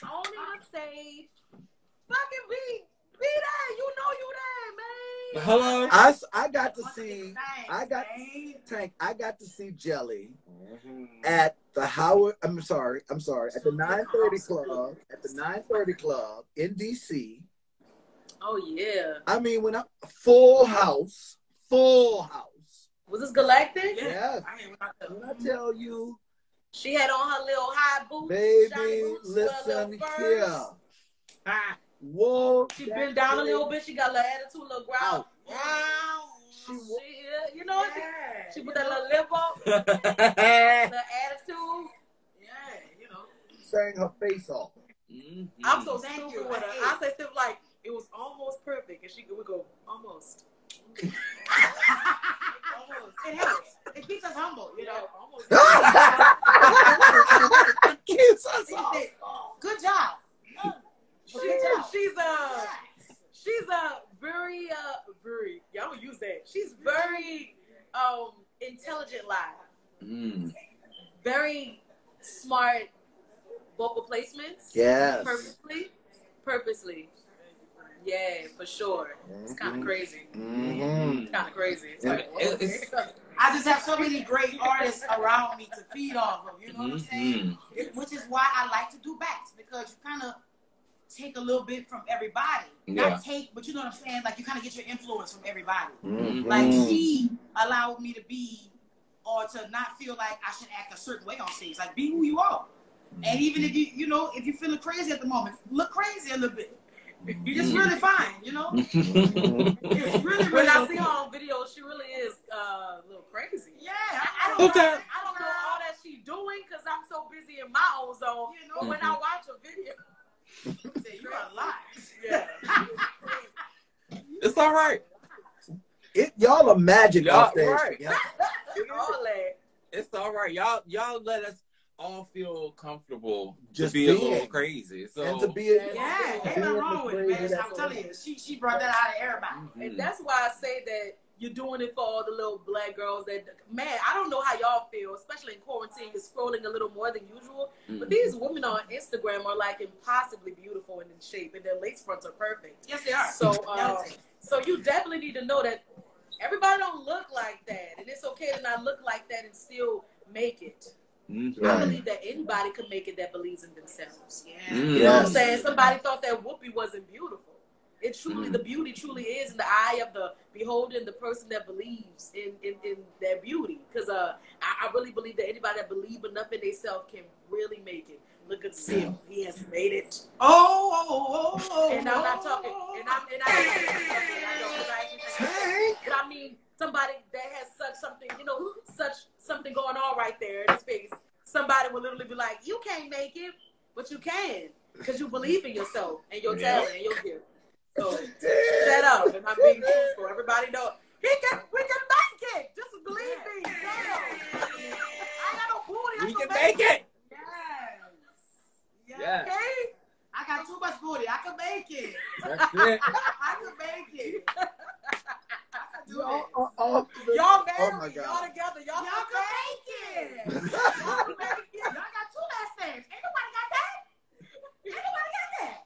owning the stage, fucking be be there. You know you there, man. Hello. I, I got to see I got- thanks, Tank. I got to see Jelly Mhm. at the Howard. I'm sorry. I'm sorry. At the 930 Club. At the 930 Club in DC. Oh yeah. I mean, when I full house, full house. Was this Galactic? Yeah. Yes. I mean, what I tell When you. I tell you, She had on her little high boots. baby, boots, listen here. Ah, Whoa. She that been down a little bit. She got a little attitude, a little growl. wow. She She, wa- you know, Yeah, she you put that little lip up, (laughs) the attitude. Yeah, you know. sang her face off. Mhm. I'm so Thank stupid you. with her. I I say stuff like it was almost perfect, and she would go almost. almost. (laughs) It helps. It keeps us humble, you know. (laughs) almost. Keeps us off. Good job. She, Good job. she's a she's a very uh very yeah, I'm gonna use that. She's very um intelligent live, Mm. very smart vocal placements. Yes. Purposely, purposely. Yeah, for sure. It's kind of crazy. Mhm. It's kind of crazy. It's Yeah. like, It- it's- I just have so many great artists around me to feed off of. You know what I'm saying? Mhm. It- which is why I like to do backs because you kind of take a little bit from everybody. Yeah. Not take, but you know what I'm saying? Like you kind of get your influence from everybody. Mhm. Like she allowed me to be or to not feel like I should act a certain way on stage. Like be who you are. And even if you, you know, if you're feeling crazy at the moment, look crazy a little bit. You're just really fine, you know? Mhm. It's really, when really I see her on video, she really is uh, a little crazy. Yeah, I, I don't Okay. know. I don't know all that she's doing because I'm so busy in my own zone. You know, But when I watch a video, say you're a lot. yeah. It's all right. It, y'all are magic Y'all- off there. right. Yeah. all that. It's all right. Y'all y'all let us all feel comfortable Just to be a being. little crazy. So and to be a, Yeah, ain't being nothing the wrong with it, man. I'm telling you, she she brought that out of everybody. Mm-hmm. And that's why I say that you're doing it for all the little black girls that, man, I don't know how y'all feel, especially in quarantine, you're scrolling a little more than usual. But these women on Instagram are like impossibly beautiful and in shape, and their lace fronts are perfect. Yes, they are. So, um, so you definitely need to know that everybody don't look like that, and it's okay to not look like that and still make it. Mhm. I believe that anybody can make it that believes in themselves. yeah. Mm. You know what I'm saying? Somebody thought that Whoopi wasn't beautiful. It truly, Mm. the beauty truly is in the eye of the beholder and the person that believes in, in, in their beauty. Because uh, I, I really believe that anybody that believe enough in themselves can really make it. Look at Sim. He has made it. Oh, oh, oh, oh, And I'm not talking, and I'm, and I'm not talking, I know, 'cause I actually think but I mean, somebody that has such something, you know, such something going on right there in his face. Somebody will literally be like, "You can't make it, but you can, because you believe in yourself and your Yeah. talent and your gift." So shut up, and I'm being truthful. Everybody know he can. We can make it. Just believe me. Damn. I got no booty. I We can make it. Yes. Yes. Okay. I got too much booty. I can make it. That's it. (laughs) I can make it. (laughs) I can do Y'all it. are off Y'all Oh married. my y'all together. Y'all, Y'all can make it. Y'all can make it. Y'all got two last names. Ain't nobody got that. Ain't nobody got that.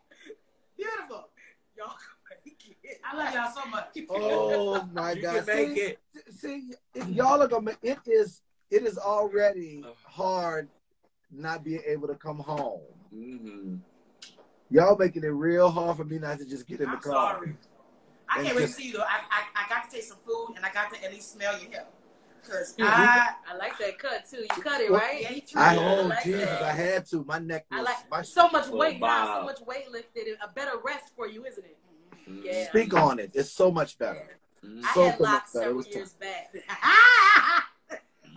Beautiful. Y'all can make it. I love y'all so much. (laughs) Oh my You God! can make see, it. see, if y'all are gonna. It is. It is already hard not being able to come home. Mhm. Y'all making it real hard for me not to just get in the I'm car. sorry. I can't wait to see you though. I, I, I got to taste some food and I got to at least smell your hair. Cause Mhm. I, I like that cut too. You cut it right. yeah, you I Yeah, oh I like Jesus! that. I had to. My neck was. I like my, so much Oh, weight. You have so much weight lifted. A better rest for you, isn't it? Yeah. speak on it. It's so much better. I So had much locks better. Several was years back. (laughs)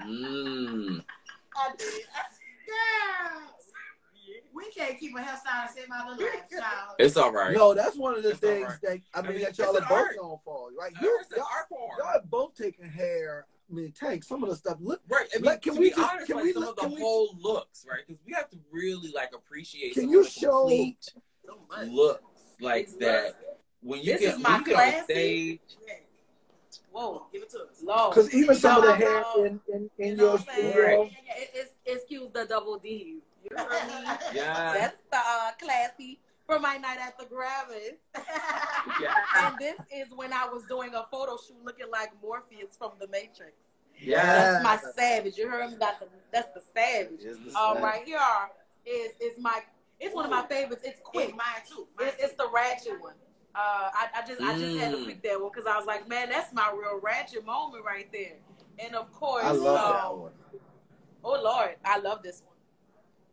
Mm. I did. Yeah. We can't keep a hairstyle and save my little life, child. It's all right. No, that's one of the It's things right. that I I mean, mean, that y'all are both art. known for. Like I you, never y'all, art form. y'all have both taken hair. I mean, Tank, some of the stuff look. Right. I mean, Like, can to we be just- honest, can like we some look- of the can we- whole looks, right? Because we have to really like appreciate Can some you of the show- complete So much. looks like It's that when you This get is my when you get on classy. stage. Whoa. Give it to us. Lord. Because even some of the hair no. in in, in You know your what I'm studio. Right. It- it's, excuse the double D's. You heard me? Yeah. That's the uh, classy for my night at the Grammys. (laughs) Yeah. and this is when I was doing a photo shoot looking like Morpheus from The Matrix. Yeah. That's my savage. You heard me? That's the, that's the savage. Is the All same. right, here are is is my it's one of my favorites. It's Quick, quick. mine too. Mine It's, it's the ratchet one. Uh, I, I just I just had to Mm. pick that one because I was like, man, that's my real ratchet moment right there. And of course, I love um, that one. Oh Lord, I love this one.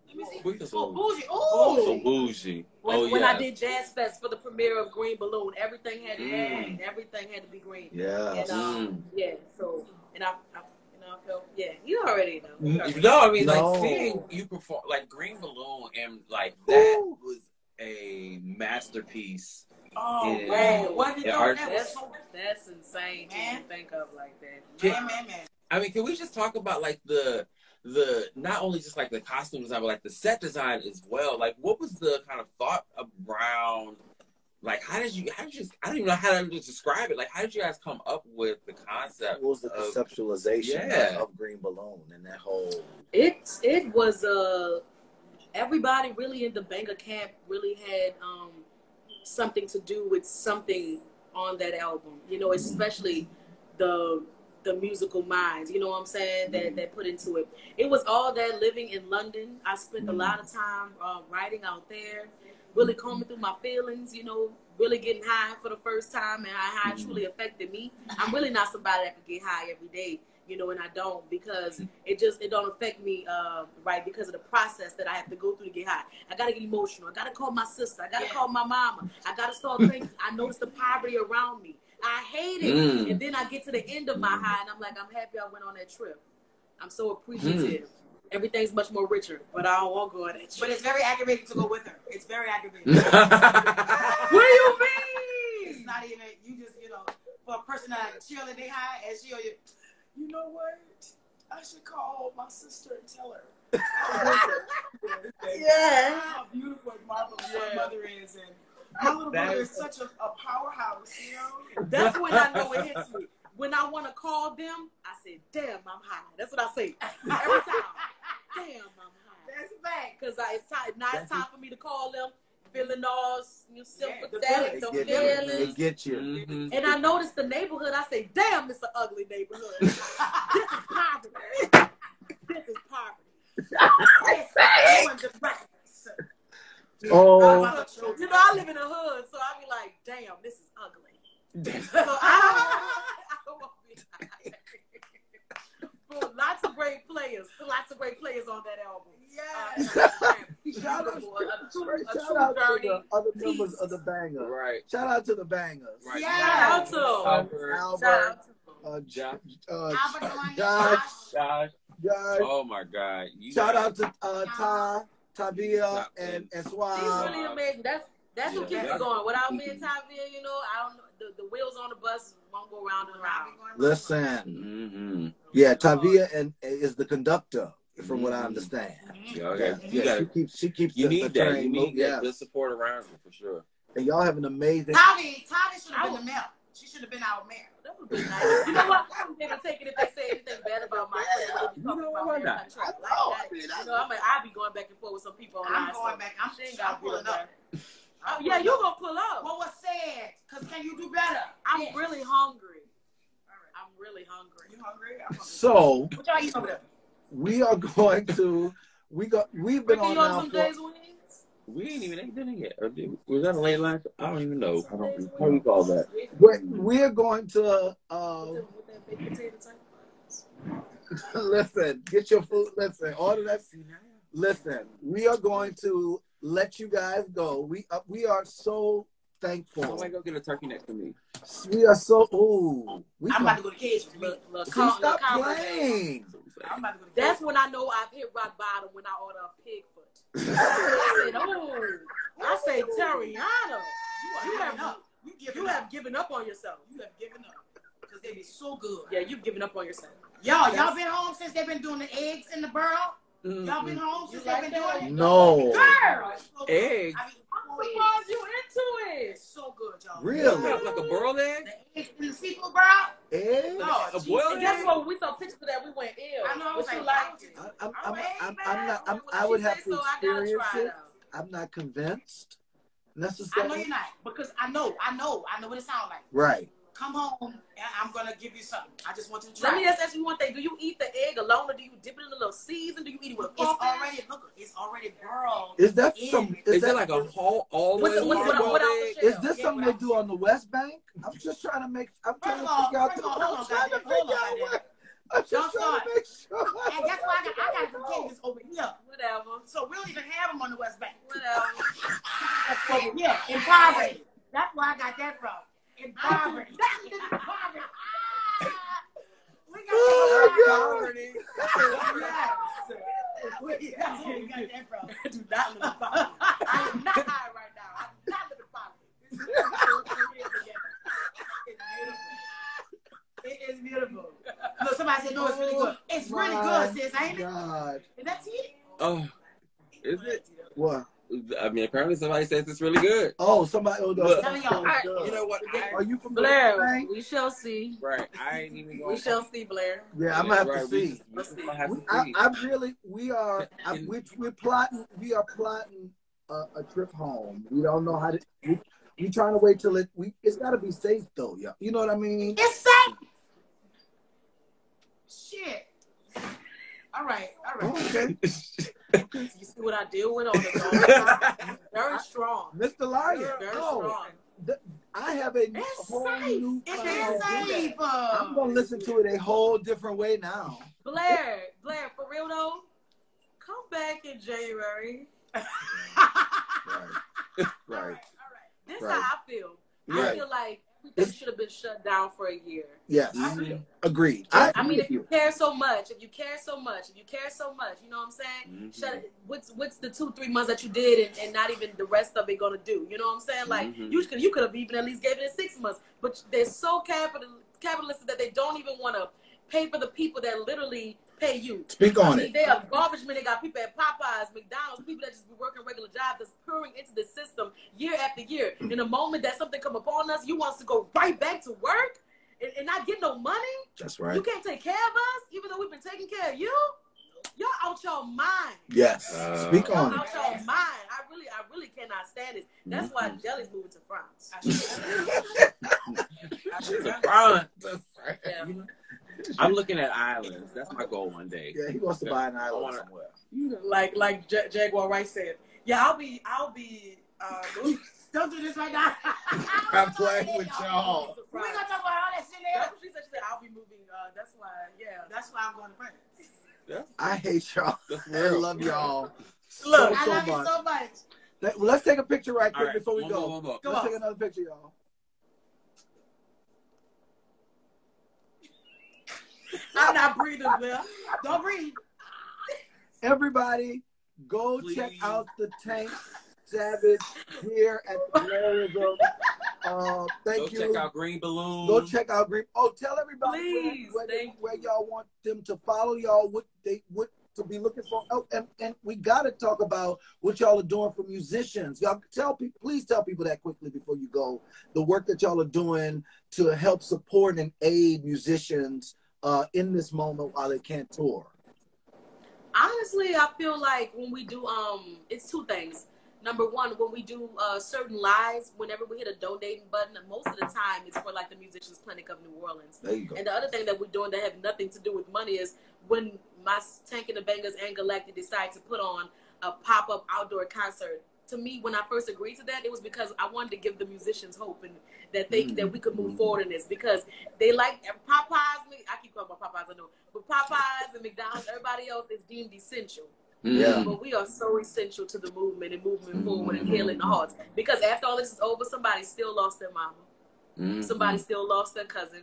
Let me see. Quick Oh, bougie. So Ooh. bougie. When, oh when yeah. I did Jazz Fest for the premiere of Green Balloon, everything had to be Mm. green. Everything had to be green. Yeah. And um, Mm. yeah, so and I, I you know I felt yeah, you already know. You already No, I mean No. like seeing you perform like Green Balloon and like that was a masterpiece. Oh, Yeah. man. What you Yeah, That was That's so that's insane to Man. even think of like that. man, man, man. I mean, can we just talk about like the the not only just like the costume design, but like the set design as well? Like, what was the kind of thought around? Like, how did you? How did you? I don't even know how to describe it. Like, how did you guys come up with the concept? What was the of- conceptualization Yeah. of Green Balloon and that whole? It it was uh everybody really in the Banger camp really had um something to do with something on that album. You know, especially the the musical minds, you know what I'm saying, that, that put into it. It was all that living in London. I spent a lot of time uh, writing out there, really combing through my feelings, you know, really getting high for the first time and how high truly affected me. I'm really not somebody that could get high every day, you know, and I don't because it just it don't affect me uh, right because of the process that I have to go through to get high. I gotta get emotional. I gotta call my sister. I gotta Yeah. call my mama. I gotta start thinking. I notice the poverty around me. I hate it. Mm. And then I get to the end of my high and I'm like, I'm happy I went on that trip. I'm so appreciative. Everything's much more richer, but I don't want to go on that trip. But it's very aggravating to go with her. It's very aggravating. (laughs) what do you mean? It's not even you just you know for a person that chill and they high and she you, you know what? I should call my sister and tell her. (laughs) Yeah. How beautiful and marvelous Yeah. my mother is and my little That brother is- is such a, a powerhouse, you know. That's when I know it hits me. (laughs) When I want to call them, I say, damn, I'm high. That's what I say. Every time. (laughs) Damn, I'm high. That's fact. Because it's time, now it's time for me to call them, feeling all you Yeah, the sympathetic, It the get feelings. you. It get you. Mhm. And I noticed the neighborhood. I say, damn, it's an ugly neighborhood. (laughs) this is poverty. This is poverty. (laughs) Oh, So, you know, I live in a hood, so I be like, damn, this is ugly. So I, (laughs) I don't want to be But lots of great players, lots of great players on that album. Yeah. Shout out, Beautiful, a, a, true- a shout out to the other members of the banger. Right. Shout out to the Bangas. Right. Yeah. Shout out to them. Albert, Albert, Shout out to them. uh, Josh. uh, Albert Josh, Josh. Josh. Oh my God. You Shout guys- out to uh, Ty, Tavia, Yeah. and and She's Swab. really amazing. That's that's what Yeah. keeps it going. Without me and Tavia, you know, I don't know. The, the wheels on the bus won't go round and round. Listen, Mhm. yeah, Tavia and is the conductor, from what I Mhm. understand. Yeah, okay. Yeah, You yeah, gotta she keeps she keeps You the, need the that. train You need moving. that good support around you for sure. And y'all have an amazing. Tommy, Tommy should have been the mayor. She should have been our mayor. That would be nice. You know what? I wouldn't even take it if they say anything bad about my friend. You know about why not? I know. Like that. I mean, you know, I'm like, I'll be going back and forth with some people online. I'm going so back. I'm, she ain't I'm got pulling up. Oh, yeah, you gonna pull up. What was said? Cause can you do better? I'm Yes. really hungry. I'm really hungry. You hungry? I'm hungry. So what y'all eating over there? We are going to we got we've been Ricky, on you now for? We ain't even ate dinner yet. Or did, was that a late lunch? I don't even know. I don't. How do you call that? we're, we're going to uh With that baked potato type fries. (laughs) listen get your food listen order that listen we are going to let you guys go we uh, we are so I thankful might go get a turkey neck for me. we are so ooh we I'm come- about to go to Cage. Look, look, See, com- stop look, com- playing I'm about to go to That's when I know I've hit rock bottom when I order a pig foot. (laughs) I said, oh, I say Tarriona. You You have living up. You given You up. have given up on yourself. You have given up because they be so good. Yeah, you've given up on yourself. Y'all, y'all been home since they've been doing the eggs in the burrow. Y'all been home since like they've been that? doing it. No. Girl, It's so good. Eggs? I mean, I'm surprised you into it. It's so good, y'all. Really? Like a boiled egg? The eggs in the seafood brown. Eh? No, A geez. boiled And guess what? We saw pictures of that, we went ill. I know, I was But you like, liked it. I- I'm, I'm I'm, I'm, I'm not. I'm, I would have to so, experience try it. out. I'm not convinced necessarily. I know you're not because I know, I know, I know what it sounds like. Right. Come home and I'm gonna give you something. I just want you to try. Let me just ask you one thing. Do you eat the egg alone or do you dip it in a little season? Do you eat it with it's pork? already look. It's already boiled. Is that in. some? Is, Is that that like a whole all the What's way the- hard the- boiled the egg? Is this Yeah, something they do on the West Bank? I'm just trying to make. I'm trying to figure out. first of hold I'm on, trying to hold figure on, out what. I'm just Don't trying to start. make sure. And guess what? I got, I got some (laughs) cages over here. Whatever. So we don't even have them on the West Bank. Whatever. That's (laughs) over here in poverty. That's where I got that from. In poverty. (laughs) in poverty. Ah! we got Oh, that God. from Yes. That's where we got that from. I do not live in poverty. I am not high right now. I do not live in poverty. It is beautiful. Look, somebody said, no, it's really good. It's really My good, sis, ain't it? God. Is that it? Oh, is it? What? I mean, apparently somebody says it's really good. Oh, somebody. Oh, no, Look. Y'all. You know what? I, Are you from the Blair, Bank? we shall see. right, I ain't even We going. shall see, Blair. Yeah, I'm gonna have to Right, we see. just- we just have We, to I, see. I really, we are, I, we, we're plotting, we are plotting a, a trip home. We don't know how to, we, we trying to wait till it, we, it's gotta be safe though, yeah. You know what I mean? It's safe. Shit. All right, all right. Okay. (laughs) You see what I deal with on the phone? Very (laughs) strong. Mr. Lion, Very no, strong. th- I have a It's whole safe. new, It's. I'm gonna listen to it a whole different way now. Blair, Blair, for real though, come back in January. (laughs) Right, right, all right. This Right. how I feel. I feel like everything should have been shut down for a year. yes, Mhm. agreed. I, agree mean, if you care so much, if you care so much, if you care so much, you know what I'm saying? Mhm. Shut it. What's what's the two three months that you did and, and not even the rest of it gonna do? You know what I'm saying? Like Mhm. you could you could have even at least gave it in six months, but they're so capital capitalistic that they don't even want to pay for the people that literally pay you. Speak I on mean, it. they are garbage men. They got people at Popeyes, McDonald's, people that just be working regular jobs that's pouring into the system year after year. In the moment that something come upon us, you want us to go right back to work and, and not get no money. That's right. You can't take care of us, even though we've been taking care of you. Y'all out your mind. Yes, Uh, speak on it. out your mind. I really, I really cannot stand this. That's why Jelly's moving to France. (laughs) She's a front. Yeah. I'm looking at islands. That's my goal one day. Yeah, he wants to buy an island wanna- somewhere. Like, like Ja- Jaguar Rice said. Yeah, I'll be, I'll be. Uh, (laughs) Don't do this right now. (laughs) I'm playing with (laughs) y'all. We France. gonna talk about all that shit That's there. what she said. She said, I'll be moving. Uh, that's why, yeah. That's why I'm going to France. That's, I hate y'all. I love y'all Look, so, I love much. you so much. Let, let's take a picture right quick right, before we one go. more, one more. Go let's on. take another picture, y'all. (laughs) I'm not breathing, Bill. Don't breathe. Everybody, go check out the Tank Savage here at Blairism. Uh, thank Go you. check out Green Balloon. Go check out Green. Oh, tell everybody Please, where, where, where y'all want them to follow y'all. What they what to be looking for. Oh, and, and we got to talk about what y'all are doing for musicians. Y'all tell people, please tell people that quickly before you go. The work that y'all are doing to help support and aid musicians uh, in this moment while they can't tour. Honestly, I feel like when we do, um, it's two things. Number one, when we do uh, certain lives, whenever we hit a donating button, most of the time it's for like the Musicians Clinic of New Orleans. There you go. And the other thing that we're doing that have nothing to do with money is when my Tank and the Bangas and Galactic decide to put on a pop up outdoor concert. To me, when I first agreed to that, it was because I wanted to give the musicians hope and that they that we could move forward in this because they like Popeyes. I keep calling about Popeyes, I know, but Popeyes and McDonald's, everybody else is deemed essential. Mm. Yeah. But we are so essential to the movement and moving forward and healing the hearts. Because after all this is over, somebody still lost their mama. Mhm. Somebody still lost their cousin.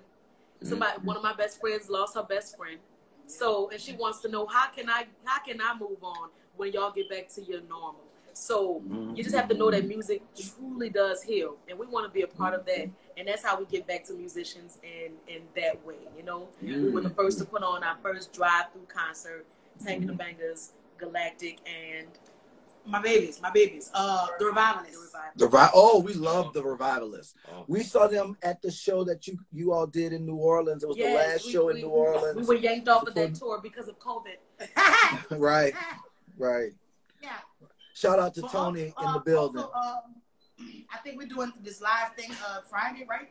Somebody, one of my best friends lost her best friend. So, and she wants to know how can I, how can I move on when y'all get back to your normal? So Mm-hmm. you just have to know that music truly does heal, and we want to be a part of that. And that's how we give back to musicians in in that way. You know, we were the first to put on our first drive-through concert, Tank the Bangas, Galactic, and My babies, my babies. Uh, the the revivalists. The Revi- oh, we love the revivalists. Oh. We saw them at the show that you you all did in New Orleans. It was the last we- show we- in New Orleans. We were yanked off of that tour because of COVID. (laughs) right, right. yeah. Shout out to But Tony also, in the uh, building. also, um, I think we're doing this live thing uh, Friday, right?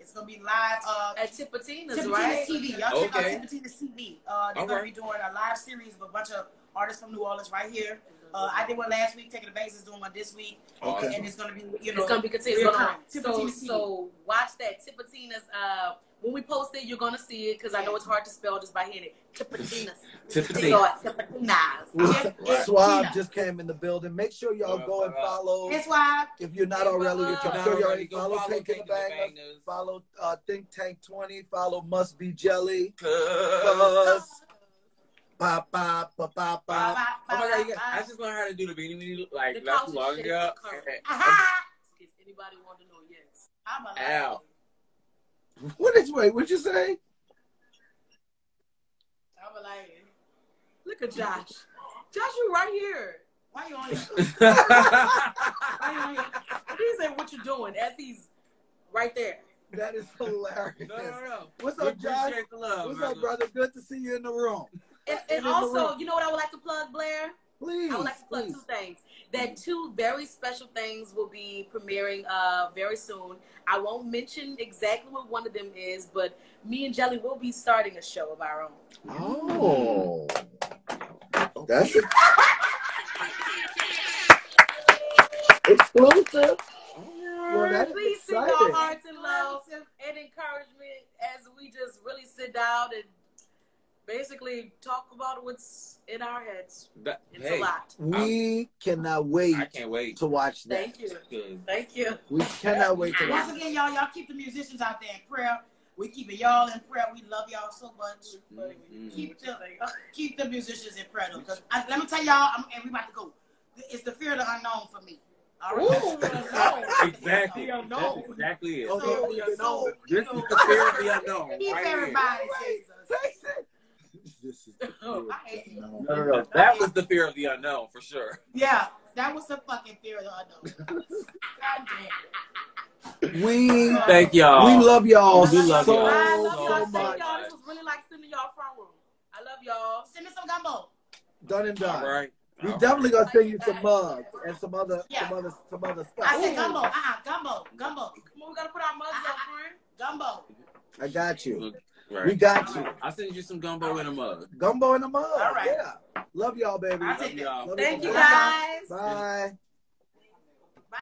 It's gonna be live. Uh, At Tipitina's, Tipitina's right? TV. Y'all check Okay. out Tipitina's TV. Uh, they're All gonna right. be doing a live series of a bunch of artists from New Orleans right here. Uh, I did one last week. Taking the Banks is doing one this week, Okay. and it's gonna be you know It's gonna be continuous real going on. time. So, so watch that Tipitina's. Uh, when we post it, you're gonna see it because I know it's hard to spell just by hearing it. Tipitina's. Tiffany. So Tipitina's. Yes, yes, Swab just came in the building. Make sure y'all go and follow. That's why If you're not already, brother. if I'm Not sure you already, already follow follow Taking Taking the the Bangas. Bangas. Follow uh, Think Tank 20. Follow Must Be Jelly. Cause- Cause. Pop, pop, pop, pop, pop. Oh my god, you I just learned how to do the beanie weenie like The not too long shit ago. current. Aha! (laughs) (laughs) If anybody want to know, yes. I'm a Ow. What you wait? What'd you say? I'm a liar. Look at Josh. Josh, you right here. Why you on here? (laughs) Why you on here? He said, "What you doing?" As he's right there. That is hilarious. no, no, no. What's up, Josh? love, What's up, brother? Good to see you in the room. And, In and also, room. you know what I would like to plug, Blair? Please. I would like to plug please. two things. That two very special things will be premiering uh, very soon. I won't mention exactly what one of them is, but me and Jelly will be starting a show of our own. Oh. That's it. (laughs) Exclusive. Well, that's Please send exciting. your hearts and love and encouragement as we just really sit down and basically talk about what's in our heads. That- It's hey, a lot. We cannot wait I can't wait. to watch that. Thank you. Thank you. We cannot wait to watch Once again, y'all, y'all keep the musicians out there in prayer. We keep it y'all in prayer. We love y'all so much. Mhm. Keep the keep the musicians in prayer though, because let me tell y'all, I'm, and we about to go. It's the fear of the unknown for me. All right. Ooh, (laughs) no. Exactly. That's exactly it. Okay, So, okay, so, This you is the fear of the unknown. Keep right everybody, Right. Jesus. This is the (laughs) oh, fear. I hate you. No, no, no. That was the fear of the unknown for sure. Yeah, that was the fucking fear of the unknown. (laughs) God damn. We Thank y'all. we love y'all We love so, y'all. I love so y'all. Thank much. y'all. This was really like sending y'all front room. I love y'all. Send me some gumbo. Done and done. right. We All definitely gonna send you some mugs and some other Yeah. some other some other stuff. I said gumbo. Uh-uh, gumbo. Gumbo. Come on, we gotta put our mugs up, friend. Gumbo. I got you. Look, Right. We got you. I'll send you some gumbo in a mug. Gumbo in the mug. All right. Yeah. Love y'all, baby. I'll take Love y'all. Love Thank you y'all. guys. Bye.